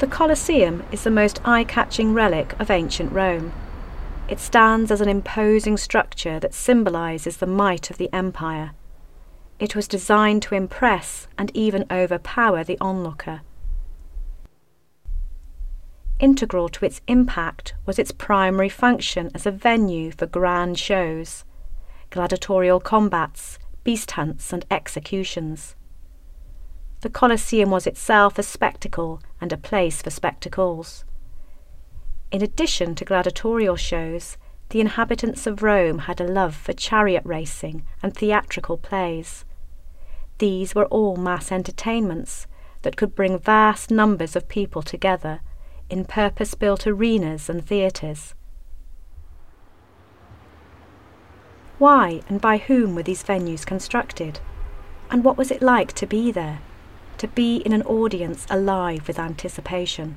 The Colosseum is the most eye catching relic of ancient Rome. It stands as an imposing structure that symbolises the might of the empire. It was designed to impress and even overpower the onlooker. Integral to its impact was its primary function as a venue for grand shows, gladiatorial combats, beast hunts, and executions. The Colosseum was itself a spectacle and a place for spectacles. In addition to gladiatorial shows, the inhabitants of Rome had a love for chariot racing and theatrical plays. These were all mass entertainments that could bring vast numbers of people together in purpose built arenas and theatres. Why and by whom were these venues constructed? And what was it like to be there? To be in an audience alive with anticipation.